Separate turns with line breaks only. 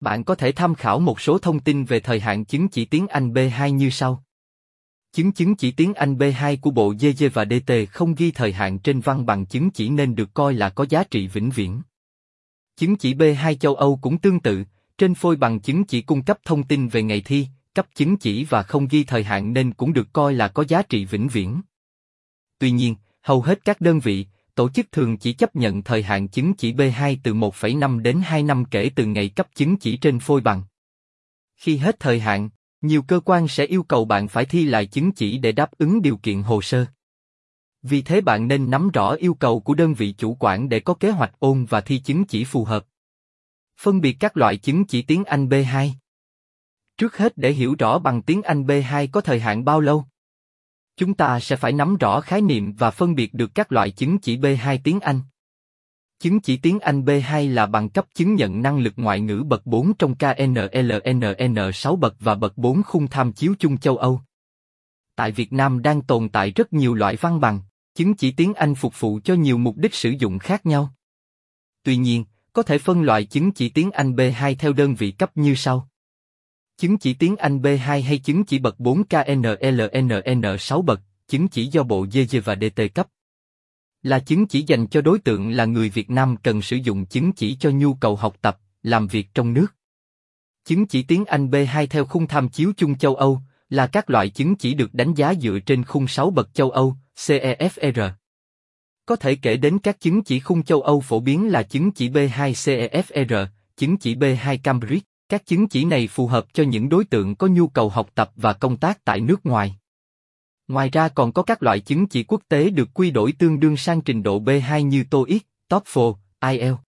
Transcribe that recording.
Bạn có thể tham khảo một số thông tin về thời hạn chứng chỉ tiếng Anh B2 như sau. Chứng chứng chỉ tiếng Anh B2 của Bộ GG và DT không ghi thời hạn trên văn bằng chứng chỉ nên được coi là có giá trị vĩnh viễn. Chứng chỉ B2 châu Âu cũng tương tự, trên phôi bằng chứng chỉ cung cấp thông tin về ngày thi, cấp chứng chỉ và không ghi thời hạn nên cũng được coi là có giá trị vĩnh viễn. Tuy nhiên, hầu hết các đơn vị, tổ chức thường chỉ chấp nhận thời hạn chứng chỉ B2 từ 1,5 đến 2 năm kể từ ngày cấp chứng chỉ trên phôi bằng. Khi hết thời hạn, nhiều cơ quan sẽ yêu cầu bạn phải thi lại chứng chỉ để đáp ứng điều kiện hồ sơ. Vì thế bạn nên nắm rõ yêu cầu của đơn vị chủ quản để có kế hoạch ôn và thi chứng chỉ phù hợp. Phân biệt các loại chứng chỉ tiếng Anh B2 Trước hết để hiểu rõ bằng tiếng Anh B2 có thời hạn bao lâu, chúng ta sẽ phải nắm rõ khái niệm và phân biệt được các loại chứng chỉ B2 tiếng Anh. Chứng chỉ tiếng Anh B2 là bằng cấp chứng nhận năng lực ngoại ngữ bậc 4 trong KNLNN 6 bậc và bậc 4 khung tham chiếu chung châu Âu. Tại Việt Nam đang tồn tại rất nhiều loại văn bằng, chứng chỉ tiếng Anh phục vụ cho nhiều mục đích sử dụng khác nhau. Tuy nhiên, có thể phân loại chứng chỉ tiếng Anh B2 theo đơn vị cấp như sau. Chứng chỉ tiếng Anh B2 hay chứng chỉ bậc 4 KNLNN 6 bậc, chứng chỉ do Bộ GG và DT cấp. Là chứng chỉ dành cho đối tượng là người Việt Nam cần sử dụng chứng chỉ cho nhu cầu học tập, làm việc trong nước. Chứng chỉ tiếng Anh B2 theo khung tham chiếu chung châu Âu là các loại chứng chỉ được đánh giá dựa trên khung 6 bậc châu Âu, CEFR. Có thể kể đến các chứng chỉ khung châu Âu phổ biến là chứng chỉ B2 CEFR, chứng chỉ B2 Cambridge. Các chứng chỉ này phù hợp cho những đối tượng có nhu cầu học tập và công tác tại nước ngoài. Ngoài ra còn có các loại chứng chỉ quốc tế được quy đổi tương đương sang trình độ B2 như TOEIC, TOEFL, IELTS.